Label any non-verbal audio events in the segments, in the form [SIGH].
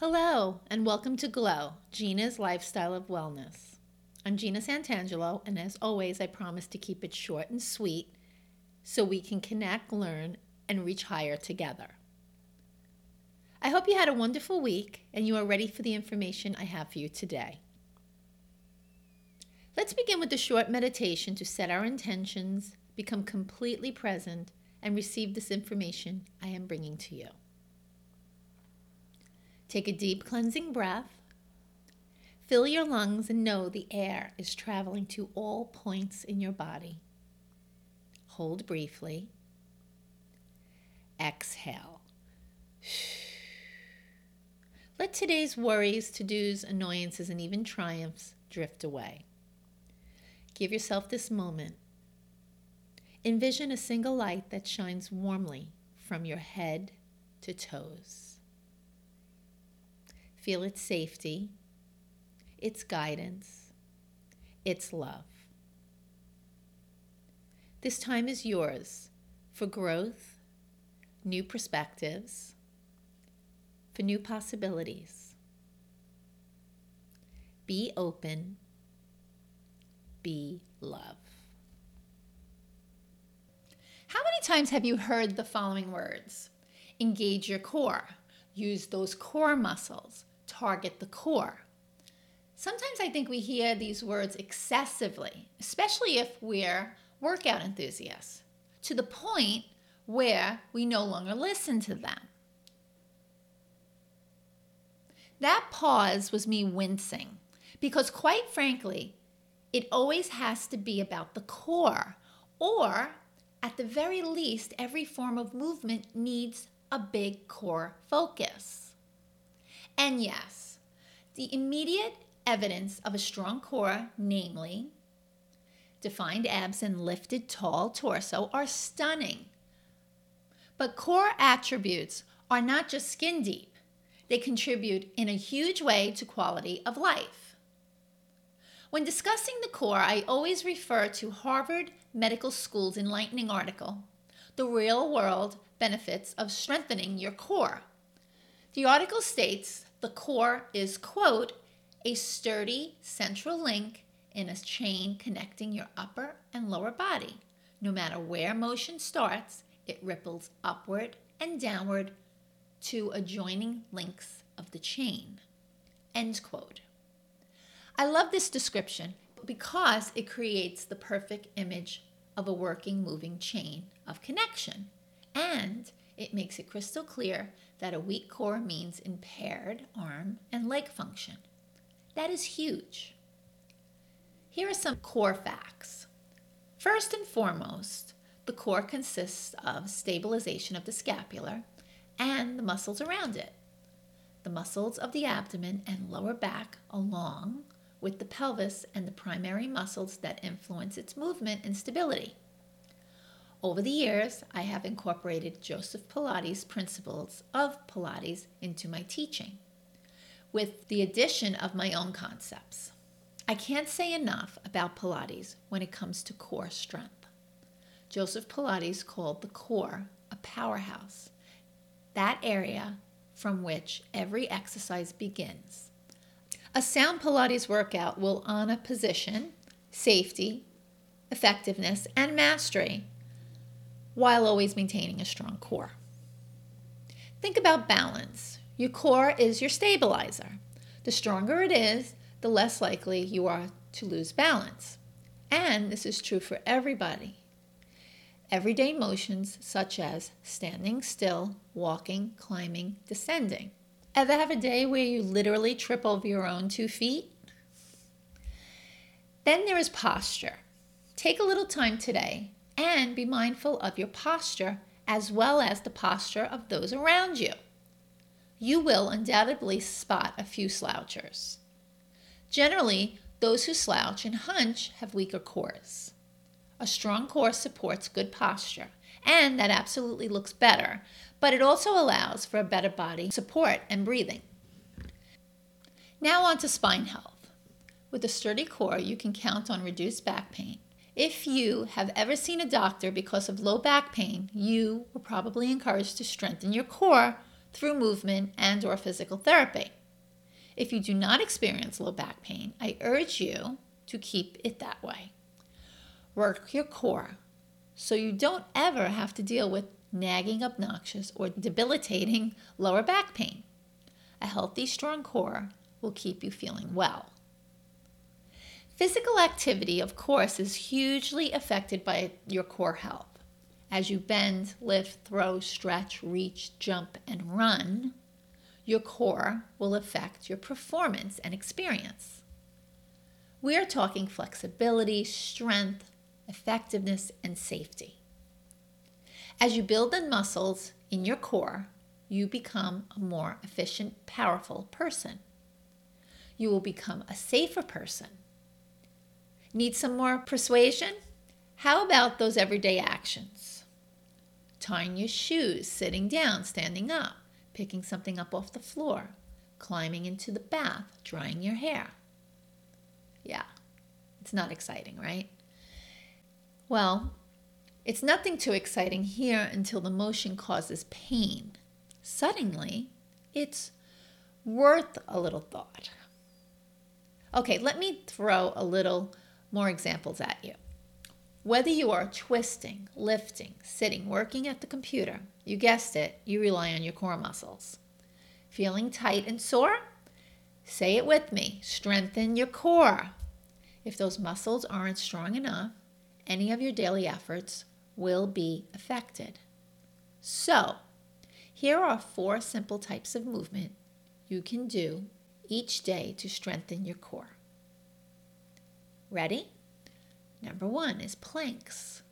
Hello, and welcome to Glow, Gina's Lifestyle of Wellness. I'm Gina Santangelo, and as always, I promise to keep it short and sweet so we can connect, learn, and reach higher together. I hope you had a wonderful week and you are ready for the information I have for you today. Let's begin with a short meditation to set our intentions, become completely present, and receive this information I am bringing to you. Take a deep cleansing breath. Fill your lungs and know the air is traveling to all points in your body. Hold briefly. Exhale. [SIGHS] Let today's worries, to dos, annoyances, and even triumphs drift away. Give yourself this moment. Envision a single light that shines warmly from your head to toes. Feel its safety, its guidance, its love. This time is yours for growth, new perspectives, for new possibilities. Be open, be love. How many times have you heard the following words? Engage your core, use those core muscles, target the core. Sometimes I think we hear these words excessively, especially if we're workout enthusiasts, to the point where we no longer listen to them. That pause was me wincing because, quite frankly, it always has to be about the core, or at the very least, every form of movement needs a big core focus. And yes, the immediate evidence of a strong core, namely defined abs and lifted tall torso, are stunning. But core attributes are not just skin deep, they contribute in a huge way to quality of life. When discussing the core, I always refer to Harvard Medical School's enlightening article, The Real World Benefits of Strengthening Your Core. The article states the core is, quote, a sturdy central link in a chain connecting your upper and lower body. No matter where motion starts, it ripples upward and downward to adjoining links of the chain. End quote. I love this description because it creates the perfect image of a working, moving chain of connection. And it makes it crystal clear that a weak core means impaired arm and leg function. That is huge. Here are some core facts. First and foremost, the core consists of stabilization of the scapular and the muscles around it. The muscles of the abdomen and lower back, along with the pelvis and the primary muscles that influence its movement and stability. Over the years, I have incorporated Joseph Pilates' principles of Pilates into my teaching, with the addition of my own concepts. I can't say enough about Pilates when it comes to core strength. Joseph Pilates called the core a powerhouse, that area from which every exercise begins. A sound Pilates workout will honor position, safety, effectiveness, and mastery while always maintaining a strong core. Think about balance. Your core is your stabilizer. The stronger it is, the less likely you are to lose balance. And this is true for everybody. Everyday motions such as standing still, walking, climbing, descending. Ever have a day where you literally trip over your own two feet? Then there is posture. Take a little time today and be mindful of your posture as well as the posture of those around you. You will undoubtedly spot a few slouchers. Generally, those who slouch and hunch have weaker cores. A strong core supports good posture, and that absolutely looks better, but it also allows for a better body support and breathing. Now, on to spine health. With a sturdy core, you can count on reduced back pain, if you have ever seen a doctor because of low back pain, you were probably encouraged to strengthen your core through movement and or physical therapy. If you do not experience low back pain, I urge you to keep it that way. Work your core so you don't ever have to deal with nagging, obnoxious, or debilitating lower back pain. A healthy, strong core will keep you feeling well. Physical activity, of course, is hugely affected by your core health. As you bend, lift, throw, stretch, reach, jump, and run, your core will affect your performance and experience. We are talking flexibility, strength, effectiveness, and safety. As you build the muscles in your core, you become a more efficient, powerful person. You will become a safer person. Need some more persuasion? How about those everyday actions? Tying your shoes, sitting down, standing up, picking something up off the floor, climbing into the bath, drying your hair. Yeah, it's not exciting, right? Well, it's nothing too exciting here until the motion causes pain. Suddenly, it's worth a little thought. Okay, let me throw a little more examples at you. Whether you are twisting, lifting, sitting, working at the computer, you guessed it, you rely on your core muscles. Feeling tight and sore? Say it with me strengthen your core. If those muscles aren't strong enough, any of your daily efforts will be affected. So, here are four simple types of movement you can do each day to strengthen your core. Ready? Number one is planks.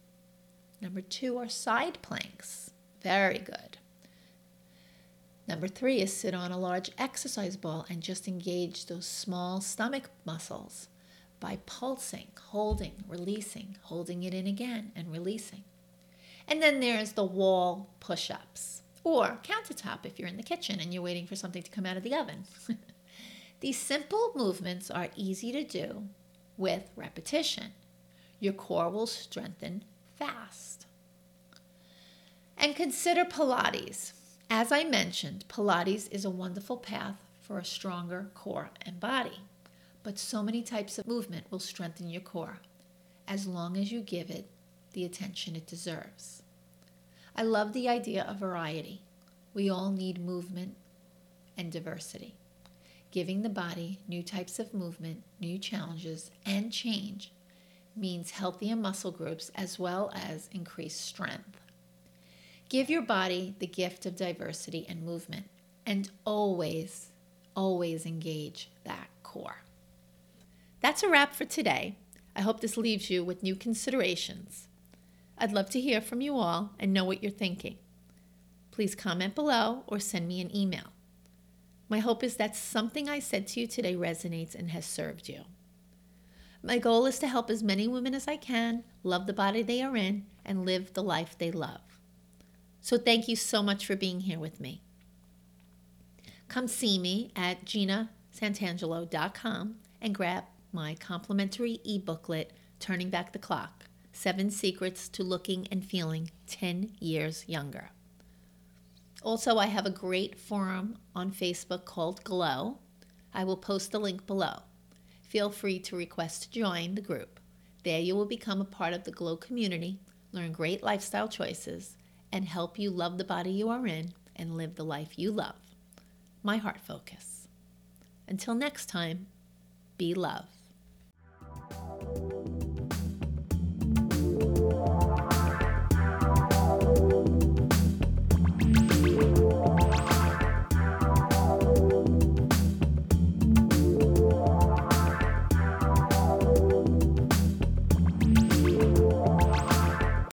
Number two are side planks. Very good. Number three is sit on a large exercise ball and just engage those small stomach muscles by pulsing, holding, releasing, holding it in again, and releasing. And then there's the wall push ups or countertop if you're in the kitchen and you're waiting for something to come out of the oven. [LAUGHS] These simple movements are easy to do with repetition. Your core will strengthen fast. And consider Pilates. As I mentioned, Pilates is a wonderful path for a stronger core and body. But so many types of movement will strengthen your core as long as you give it the attention it deserves. I love the idea of variety. We all need movement and diversity. Giving the body new types of movement, new challenges, and change means healthier muscle groups as well as increased strength. Give your body the gift of diversity and movement, and always, always engage that core. That's a wrap for today. I hope this leaves you with new considerations. I'd love to hear from you all and know what you're thinking. Please comment below or send me an email. My hope is that something I said to you today resonates and has served you. My goal is to help as many women as I can love the body they are in and live the life they love. So thank you so much for being here with me. Come see me at ginasantangelo.com and grab my complimentary e-booklet, Turning Back the Clock, Seven Secrets to Looking and Feeling 10 Years Younger. Also, I have a great forum on Facebook called Glow. I will post the link below. Feel free to request to join the group. There you will become a part of the Glow community, learn great lifestyle choices, and help you love the body you are in and live the life you love. My heart focus. Until next time, be love.